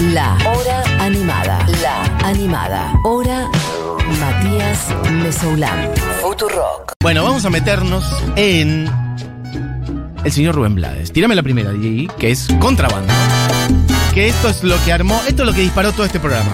La Hora Animada. La Animada. Hora Matías Mesoulán. Futurock. Bueno, vamos a meternos en el señor Rubén Blades. Tírame la primera, DJ, que es contrabando. Que esto es lo que armó, esto es lo que disparó todo este programa.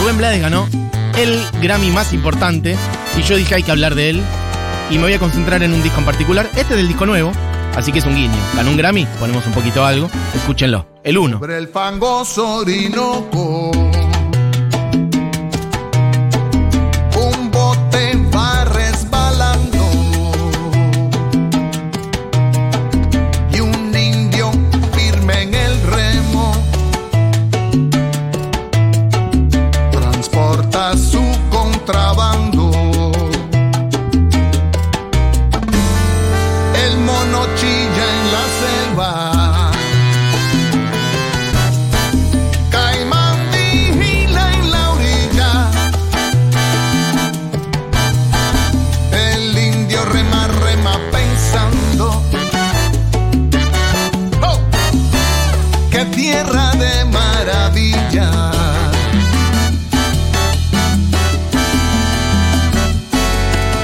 Rubén Blades ganó el Grammy más importante y yo dije hay que hablar de él y me voy a concentrar en un disco en particular. Este es del disco nuevo, así que es un guiño. Ganó un Grammy, ponemos un poquito algo, escúchenlo. El 1. Sobre el fangoso Orinoco. Tierra de maravilla!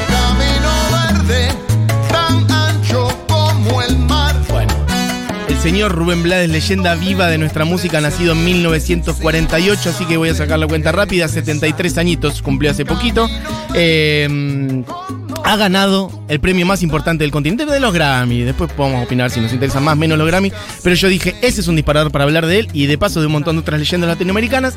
Camino verde, tan ancho como el mar. Bueno, el señor Rubén Blades, leyenda viva de nuestra música, nacido en 1948, así que voy a sacar la cuenta rápida, 73 añitos, cumplió hace poquito. Eh, ha ganado el premio más importante del continente de los Grammy. Después podemos opinar si nos interesa más o menos los Grammy. Pero yo dije, ese es un disparador para hablar de él y de paso de un montón de otras leyendas latinoamericanas.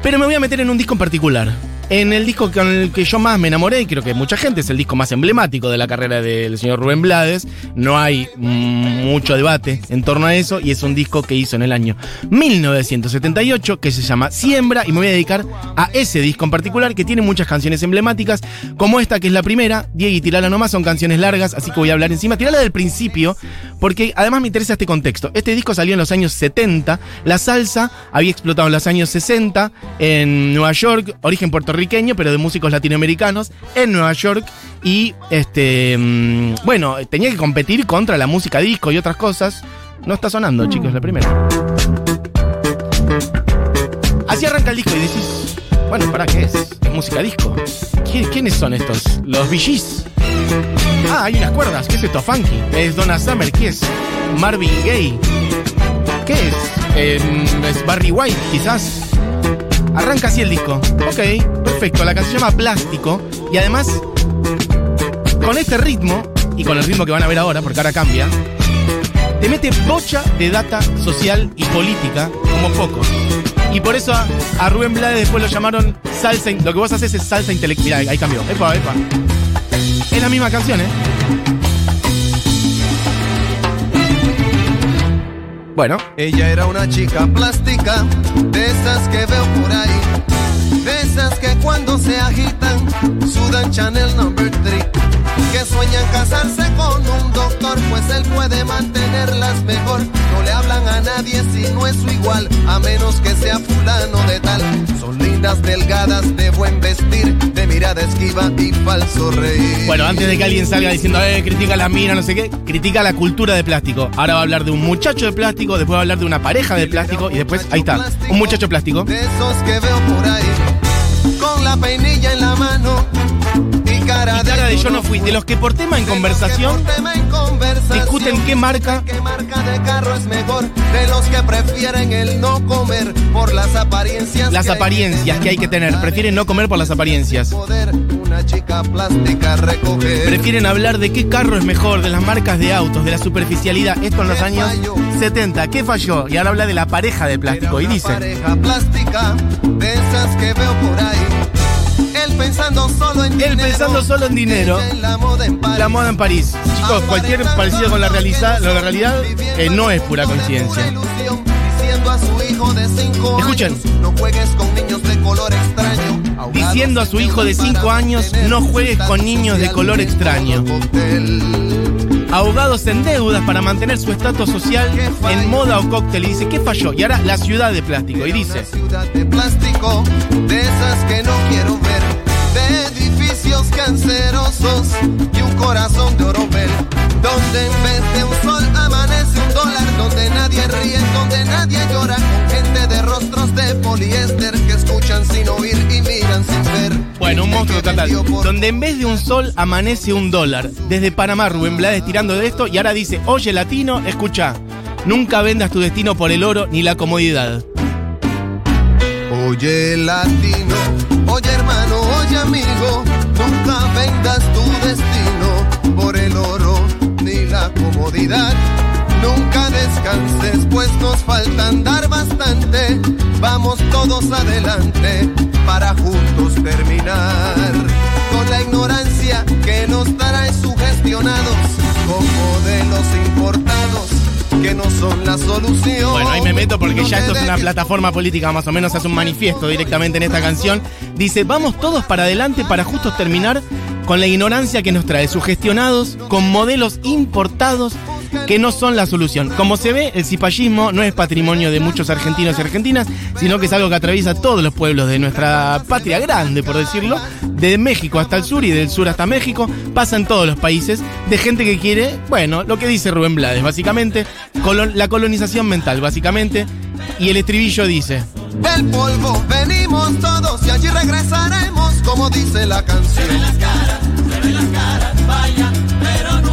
Pero me voy a meter en un disco en particular. En el disco con el que yo más me enamoré, y creo que mucha gente es el disco más emblemático de la carrera del señor Rubén Blades. No hay mm, mucho debate en torno a eso y es un disco que hizo en el año 1978 que se llama Siembra y me voy a dedicar a ese disco en particular que tiene muchas canciones emblemáticas como esta que es la primera, Diego y Tirala nomás, son canciones largas, así que voy a hablar encima. Tirala del principio porque además me interesa este contexto. Este disco salió en los años 70, la salsa había explotado en los años 60 en Nueva York, origen puertorriqueño, pero de músicos latinoamericanos en Nueva York y este mm, bueno, tenía que competir contra la música disco y otras cosas. No está sonando, chicos, la primera. Así arranca el disco y decís, bueno, ¿para qué es? ¿Es música disco? ¿Qui- ¿Quiénes son estos? Los VGs. Ah, hay unas cuerdas. ¿Qué es esto? Funky. ¿Es Donna Summer? ¿Qué es? Marvin Gaye. ¿Qué es? Em, ¿Es Barry White, quizás? Arranca así el disco. Ok, perfecto. La canción se llama Plástico. Y además, con este ritmo, y con el ritmo que van a ver ahora, porque ahora cambia, te mete bocha de data social y política como pocos. Y por eso a, a Rubén Blades después lo llamaron salsa. Lo que vos haces es salsa intelectual. Mirá, ahí cambió. Epa, epa. Es la misma canción, ¿eh? Bueno, Ella era una chica plástica, de esas que veo por ahí, de esas que cuando se agitan sudan Chanel number 3, que sueñan casarse con un doctor, pues él puede mantenerlas mejor. No le hablan a nadie si no es su igual, a menos que sea fulano de tal. Son lindas, delgadas, de buen vestir, esquiva y falso reír. bueno, antes de que alguien salga diciendo, eh, critica la mina, no sé qué, critica la cultura de plástico. Ahora va a hablar de un muchacho de plástico, después va a hablar de una pareja de plástico y después, ahí está, un muchacho plástico. De esos que veo por ahí, con la peinilla en la mano y cara, Y cara de yo no fui, de los que por tema en conversación discuten qué marca- qué marca de carro es mejor, de los que prefieren el no comer por las apariencias. las que hay apariencias que hay que tener, prefieren no comer por las apariencias. Prefieren hablar de qué carro es mejor, de las marcas de autos, de la superficialidad. Esto en los ¿Qué años falló? 70. ¿Qué falló? Y ahora habla de la pareja de plástico y dice, pareja plástica, de esas que veo por ahí. Él pensando solo en Él dinero. pensando solo en dinero. ella en la moda en París. la moda en París. Chicos, cualquier parecido con la realidad, la realidad eh, no es pura coincidencia. Escuchen. no juegues con niños de color extraño. Diciendo a su hijo de cinco años, no juegues con niños de color extraño. Ahogados en deudas para mantener su estatus social en moda o cóctel. Y dice, ¿qué falló? Y ahora la ciudad de plástico. Y dice, ciudad de plástico, de esas que no quiero ver, de edificios cancerosos y un corazón de oro donde en vez de un sol amanece un dólar, donde nadie ríe, donde nadie llora, con gente escuchan sin oír y miran sin ver. Bueno, un monstruo total. Donde en vez de un sol amanece un dólar. Desde Panamá, Rubén Blades tirando de esto y ahora dice, oye latino, escucha, nunca vendas tu destino por el oro ni la comodidad. Oye latino, oye hermano, oye amigo, nunca vendas tu Descanses, pues nos falta andar bastante. Vamos todos adelante para juntos terminar con la ignorancia que nos trae sugestionados con modelos importados que no son la solución. Bueno, ahí me meto porque ya esto es una plataforma política, más o menos hace un manifiesto directamente en esta canción. Dice, vamos todos para adelante para justo terminar con la ignorancia que nos trae, sugestionados con modelos importados que no son la solución. Como se ve, el cipallismo no es patrimonio de muchos argentinos y argentinas, sino que es algo que atraviesa todos los pueblos de nuestra patria grande, por decirlo, de México hasta el sur y del sur hasta México, pasa en todos los países, de gente que quiere, bueno, lo que dice Rubén Blades, básicamente, la colonización mental, básicamente, y el estribillo dice, Del polvo venimos todos y allí regresaremos, como dice la canción. Se ven las caras, pero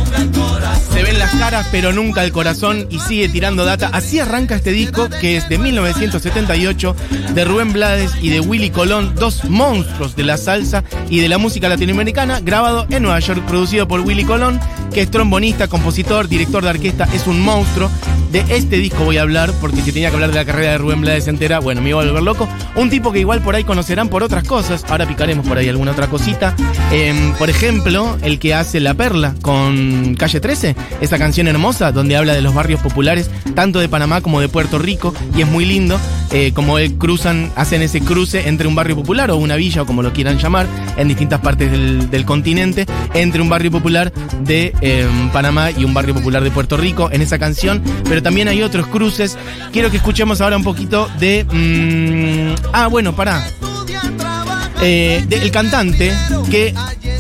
nunca el corazón y sigue tirando data. Así arranca este disco que es de 1978 de Rubén Blades y de Willy Colón, dos monstruos de la salsa y de la música latinoamericana, grabado en Nueva York, producido por Willy Colón, que es trombonista, compositor, director de orquesta, es un monstruo. De este disco voy a hablar, porque si tenía que hablar de la carrera de Rubén Blades entera, bueno, me iba a volver loco. Un tipo que igual por ahí conocerán por otras cosas, ahora picaremos por ahí alguna otra cosita. Em, por ejemplo, el que hace La Perla con Calle 13, esa canción hermosa donde habla de los barrios populares, tanto de Panamá como de Puerto Rico, y es muy lindo eh, como cruzan, hacen ese cruce entre un barrio popular o una villa o como lo quieran llamar, en distintas partes del, continente, entre un barrio popular de em, Panamá y un barrio popular de Puerto Rico en esa canción, también hay otros cruces. Quiero que escuchemos ahora un poquito de... mm, ah, bueno, pará. Eh, Cantante, que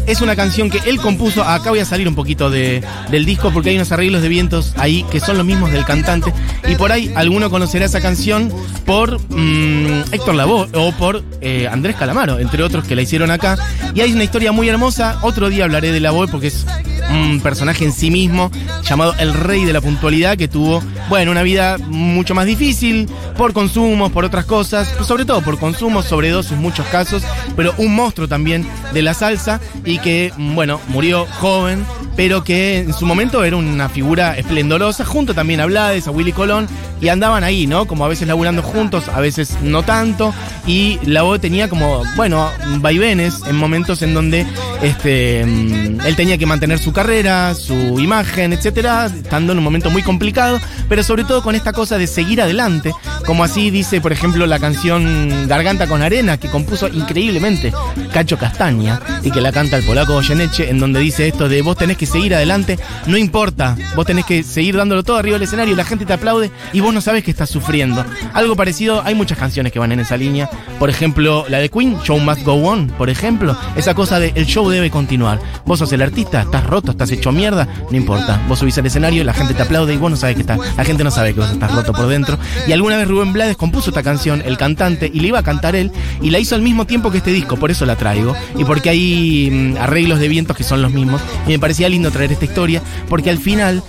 es una canción que él compuso. Acá voy a salir un poquito de- del disco porque hay unos arreglos de vientos ahí que son los mismos del cantante. Y por ahí alguno conocerá esa canción por mm, Héctor Lavoe o por eh, Andrés Calamaro, entre otros que la hicieron acá. Y hay una historia muy hermosa. Otro día hablaré de Lavoe porque es un personaje en sí mismo llamado el rey de la puntualidad que tuvo, bueno, una vida mucho más difícil por consumos, por otras cosas, sobre todo por consumos, sobredosis en muchos casos, pero un monstruo también de la salsa y que, bueno, murió joven, pero que en su momento era una figura esplendorosa, junto también a Blades, a Willy Colón, y andaban ahí, ¿no? Como a veces laburando juntos, a veces no tanto, y la voz tenía como, bueno, vaivenes en momentos en donde este, mm, él tenía que mantener su carrera, su imagen, etcétera, estando en un momento muy complicado, pero sobre todo con esta cosa de seguir adelante, como así dice, por ejemplo, la canción Garganta con Arena, que compuso increíblemente Cacho Castaña, y que la canta el polaco Goyeneche, en donde dice esto de vos tenés que seguir adelante, no importa, vos tenés que seguir dándolo todo arriba del escenario, la gente te aplaude y vos no sabes que estás sufriendo. Algo parecido, hay muchas canciones que van en esa línea, por ejemplo, la de Queen, Show Must Go On, por ejemplo, esa cosa de el show debe continuar. Vos sos el artista, estás roto, estás hecho mierda, no importa, vos subís al escenario, la gente te aplaude y vos no sabes que estás, la gente no sabe que vos estás roto por dentro. Y alguna vez Blades compuso esta canción, el cantante, y le iba a cantar él, y la hizo al mismo tiempo que este disco, por eso la traigo, y porque hay mm, arreglos de vientos que son los mismos, y me parecía lindo traer esta historia, porque al final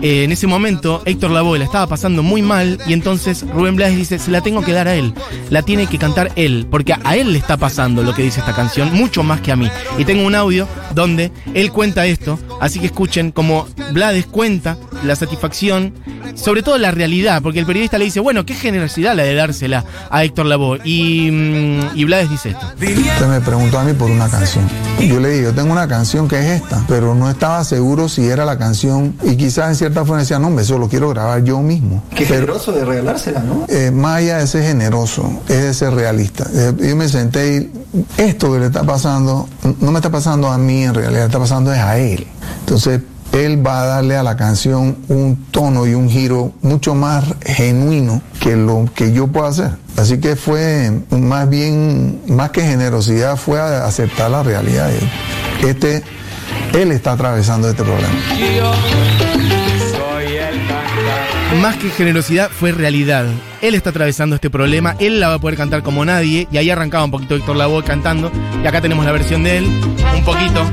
eh, en ese momento Héctor Lavoe la estaba pasando muy mal y entonces Rubén Blades dice, se la tengo que dar a él, la tiene que cantar él, porque a él le está pasando lo que dice esta canción, mucho más que a mí. Y tengo un audio donde él cuenta esto, así que escuchen como Blades cuenta la satisfacción, sobre todo la realidad, porque el periodista le dice, bueno, qué generosidad la de dársela a Héctor Lavoe. Y, mm, y Blades dice esto. Usted me preguntó a mí por una canción. Yo le dije, yo tengo una canción que es esta, pero no estaba seguro si era la canción y quizás en cierta forma decía, no, hombre, eso lo quiero grabar yo mismo. Qué Pero, generoso de regalársela, ¿no? eh, más allá de ser generoso, es de ser realista. Eh, yo me senté y esto que le está pasando, no me está pasando a mí en realidad, le está pasando es a él. Entonces, él va a darle a la canción un tono y un giro mucho más genuino que lo que yo puedo hacer. Así que fue más bien, más que generosidad, fue aceptar la realidad. Este, él está atravesando este problema. Más que generosidad, fue realidad. Él está atravesando este problema, él la va a poder cantar como nadie, y ahí arrancaba un poquito Héctor Lavoe cantando, y acá tenemos la versión de él, un poquito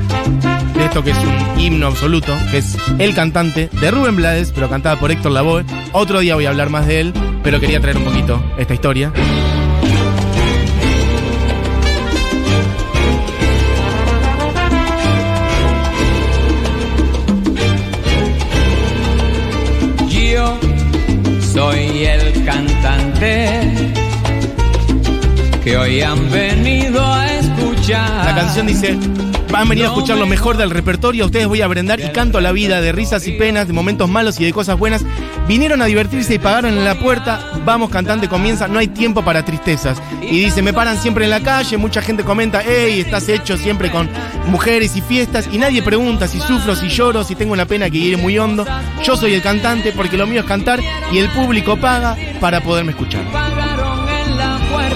de esto que es un himno absoluto, que es el cantante de Rubén Blades, pero cantada por Héctor Lavoe. Otro día voy a hablar más de él, pero quería traer un poquito esta historia. Que hoy han venido a escuchar. La canción dice, han venido a escuchar lo mejor del repertorio, a ustedes voy a brindar y canto la vida de risas y penas, de momentos malos y de cosas buenas. Vinieron a divertirse y pagaron en la puerta, vamos cantante, comienza, no hay tiempo para tristezas. Y dice, me paran siempre en la calle, mucha gente comenta, hey, estás hecho siempre con mujeres y fiestas, y nadie pregunta si sufro, si lloro, si tengo una pena que iré muy hondo. Yo soy el cantante porque lo mío es cantar y el público paga para poderme escuchar.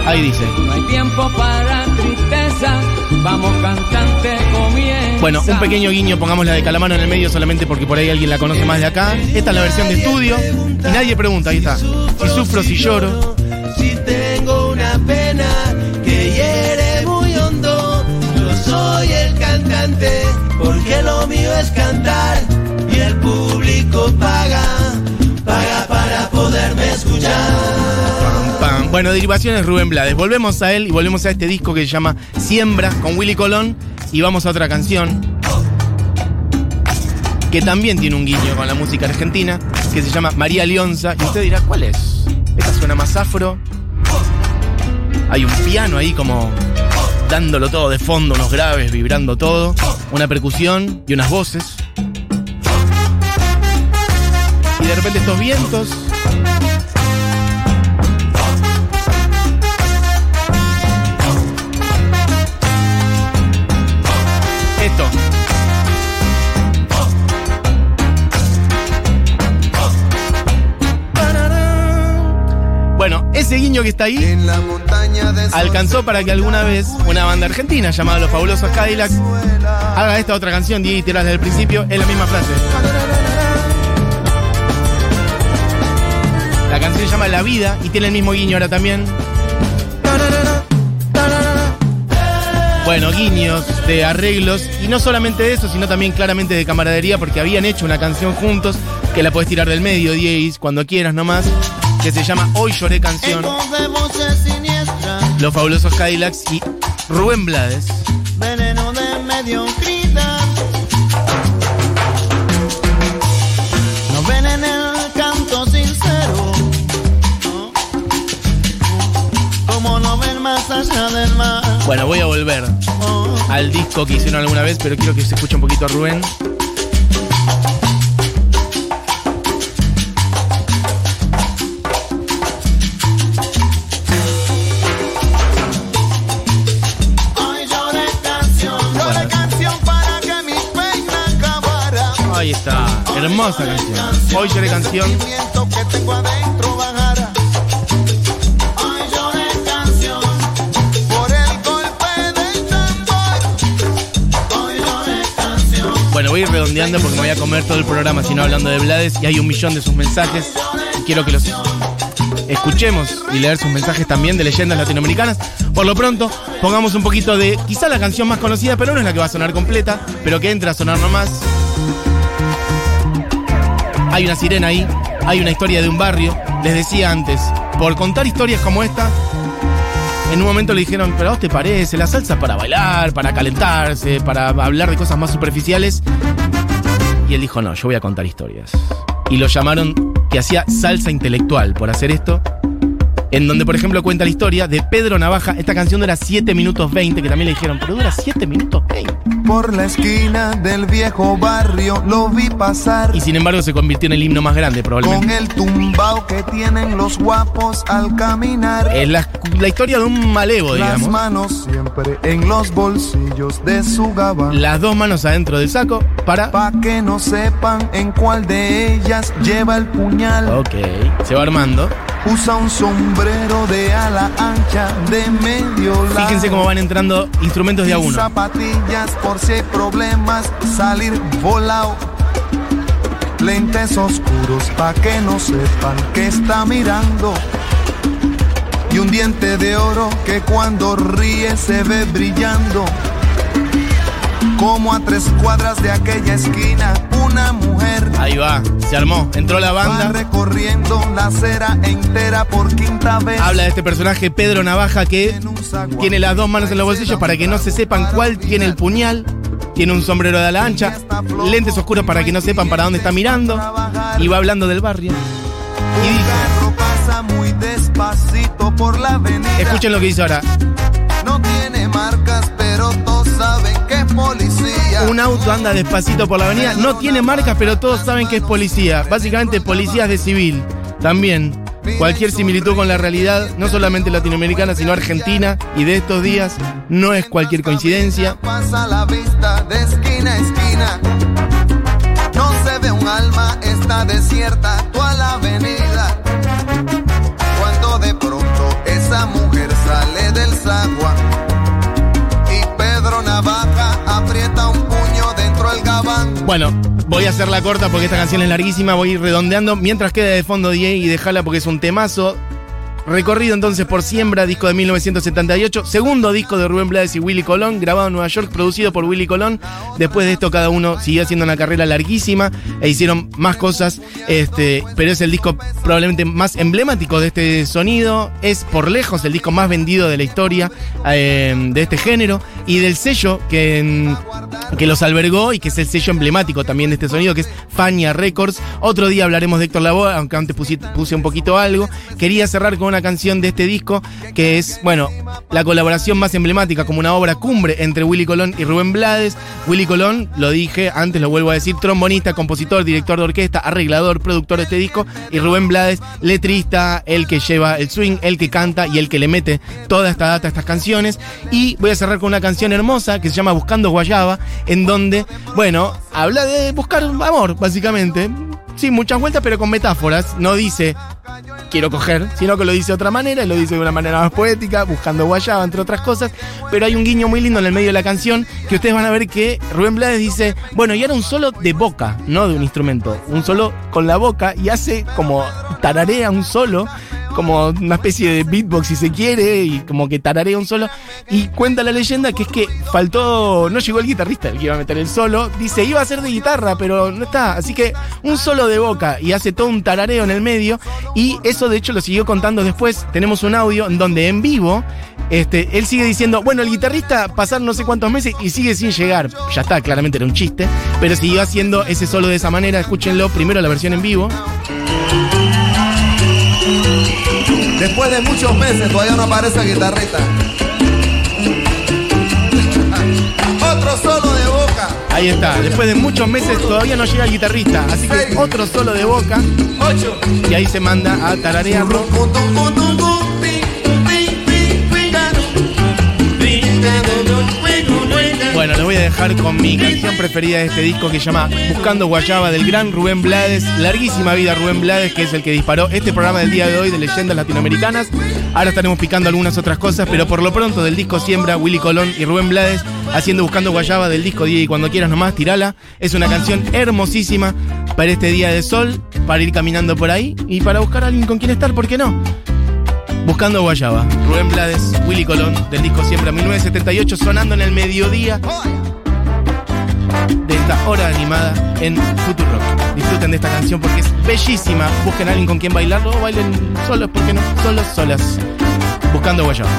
Ahí dice. No hay tiempo para tristeza. Vamos cantante, comienza. Bueno, un pequeño guiño, pongamos la de Calamaro en el medio solamente porque por ahí alguien la conoce más de acá. Esta es la versión de estudio y nadie pregunta, ahí está. Si sufro, si lloro. Si tengo una pena que hiere muy hondo, yo soy el cantante, porque lo mío es cantar Bueno, derivaciones Rubén Blades. Volvemos a él y volvemos a este disco que se llama Siembra con Willy Colón y vamos a otra canción que también tiene un guiño con la música argentina que se llama María Leonza y usted dirá, ¿cuál es? Esta suena más afro. Hay un piano ahí como dándolo todo de fondo, unos graves, vibrando todo, una percusión y unas voces. Y de repente estos vientos ese guiño que está ahí alcanzó para que alguna vez una banda argentina llamada Los Fabulosos Cadillacs haga esta otra canción, Diego y tiras desde el principio, es la misma frase. La canción se llama La Vida y tiene el mismo guiño ahora también. Bueno, guiños de arreglos y no solamente de eso, sino también claramente de camaradería porque habían hecho una canción juntos que la puedes tirar del medio, Diez, cuando quieras nomás, que se llama Hoy lloré canción. Los Fabulosos Cadillacs y Rubén Blades. veneno de mediocridad. No ven en el canto sincero, ¿no? como no ven más allá del mar. Bueno, voy a volver al disco que hicieron alguna vez, pero quiero que se escuche un poquito a Rubén. Hermosa canción. Hoy lloré canción. que tengo adentro canción canción. Bueno, voy a ir redondeando porque me voy a comer todo el programa, sino hablando de Blades, y hay un millón de sus mensajes. Y quiero que los escuchemos y leer sus mensajes también de leyendas latinoamericanas. Por lo pronto, pongamos un poquito de quizá la canción más conocida, pero no es la que va a sonar completa, pero que entra a sonar nomás. Hay una sirena ahí, hay una historia de un barrio. Les decía antes, por contar historias como esta, en un momento le dijeron, pero a vos te parece, la salsa para bailar, para calentarse, para hablar de cosas más superficiales. Y él dijo, no, yo voy a contar historias. Y lo llamaron que hacía salsa intelectual por hacer esto. En donde, por ejemplo, cuenta la historia de Pedro Navaja. Esta canción dura 7 minutos 20, que también le dijeron, pero dura 7 minutos 20. Por la esquina del viejo barrio lo vi pasar. Y sin embargo se convirtió en el himno más grande, probablemente. Con el tumbao que tienen los guapos al caminar. Es la, la historia de un malevo, Las digamos. manos siempre en los bolsillos de su gabán. Las dos manos adentro del saco para... Pa' que no sepan en cuál de ellas lleva el puñal. Ok, se va armando. Usa un sombrero de ala ancha de medio lado. Fíjense cómo van entrando instrumentos de a uno. zapatillas por si hay problemas, salir volado. lentes oscuros pa' que no sepan que está mirando. Y un diente de oro que cuando ríe se ve brillando. Como a tres cuadras de aquella esquina, una mujer Ahí va, se armó, entró la va banda. recorriendo la acera entera por quinta vez. Habla de este personaje Pedro Navaja que tiene las dos manos en los bolsillos para que no se sepan cuál tiene el puñal. Tiene un sombrero de ala ancha, lentes oscuros para que no sepan para dónde está mirando. Y va hablando del barrio. Y dice, carro pasa muy despacito por la avenida. escuchen lo que dice ahora. No tiene marcas, que es policía. Un auto anda despacito por la avenida, no tiene marcas, pero todos saben que es policía. Básicamente policías de civil. También. Cualquier similitud con la realidad, no solamente latinoamericana, sino argentina y de estos días, no es cualquier coincidencia. Pasa la vista de esquina a esquina. No se ve un alma, está desierta toda la avenida. Cuando de pronto esa mujer sale del zaguán Bueno, voy a hacerla corta porque esta canción es larguísima, voy a ir redondeando. Mientras quede de fondo DJ y déjala porque es un temazo. Recorrido entonces por Siembra, disco de 1978, segundo disco de Rubén Blades y Willy Colón, grabado en Nueva York, producido por Willy Colón. Después de esto cada uno siguió haciendo una carrera larguísima e hicieron más cosas, este, pero es el disco probablemente más emblemático de este sonido, es por lejos el disco más vendido de la historia eh, de este género y del sello que, que los albergó y que es el sello emblemático también de este sonido, que es Fania Records. Otro día hablaremos de Héctor Lavoe, aunque antes puse, puse un poquito algo. Quería cerrar con una canción de este disco que es, bueno, la colaboración más emblemática, como una obra cumbre entre Willy Colón y Rubén Blades. Willy Colón, lo dije antes, lo vuelvo a decir, trombonista, compositor, director de orquesta, arreglador, productor de este disco. Y Rubén Blades, letrista, el que lleva el swing, el que canta y el que le mete toda esta data a estas canciones. Y voy a cerrar con una canción hermosa que se llama Buscando Guayaba, en donde, bueno, habla de buscar amor, básicamente. Sí, muchas vueltas, pero con metáforas. No dice quiero coger, sino que lo dice de otra manera, y lo dice de una manera más poética, buscando guayaba, entre otras cosas. Pero hay un guiño muy lindo en el medio de la canción que ustedes van a ver que Rubén Blades dice, bueno, y era un solo de boca, no de un instrumento, un solo con la boca, y hace como tararea un solo como una especie de beatbox si se quiere y como que tararea un solo y cuenta la leyenda que es que faltó no llegó el guitarrista el que iba a meter el solo dice iba a ser de guitarra pero no está así que un solo de boca y hace todo un tarareo en el medio y eso de hecho lo siguió contando después tenemos un audio en donde en vivo este, él sigue diciendo, bueno, el guitarrista pasaron no sé cuántos meses y sigue sin llegar. Ya está, claramente era un chiste, pero siguió haciendo ese solo de esa manera. Escúchenlo primero la versión en vivo. Después de muchos meses todavía no aparece el guitarrista. Otro solo de boca. Ahí está, después de muchos meses todavía no llega el guitarrista, así que otro solo de boca Ocho. y ahí se manda a tararearlo. Bueno, les voy a dejar con mi canción preferida de este disco que se llama Buscando Guayaba del gran Rubén Blades. Larguísima vida Rubén Blades, que es el que disparó este programa del día de hoy de leyendas latinoamericanas. Ahora estaremos picando algunas otras cosas, pero por lo pronto del disco Siembra, Willy Colón y Rubén Blades haciendo Buscando Guayaba del disco Día y cuando quieras nomás, tirala. Es una canción hermosísima para este día de sol, para ir caminando por ahí y para buscar a alguien con quien estar, ¿por qué no? Buscando Guayaba, Rubén Blades, Willy Colón, del disco Siembra 1978, sonando en el mediodía de esta hora animada en Futuro Rock. Disfruten de esta canción porque es bellísima. Busquen a alguien con quien bailarlo o bailen solos, ¿por qué no? Solos, solas. Buscando Guayaba.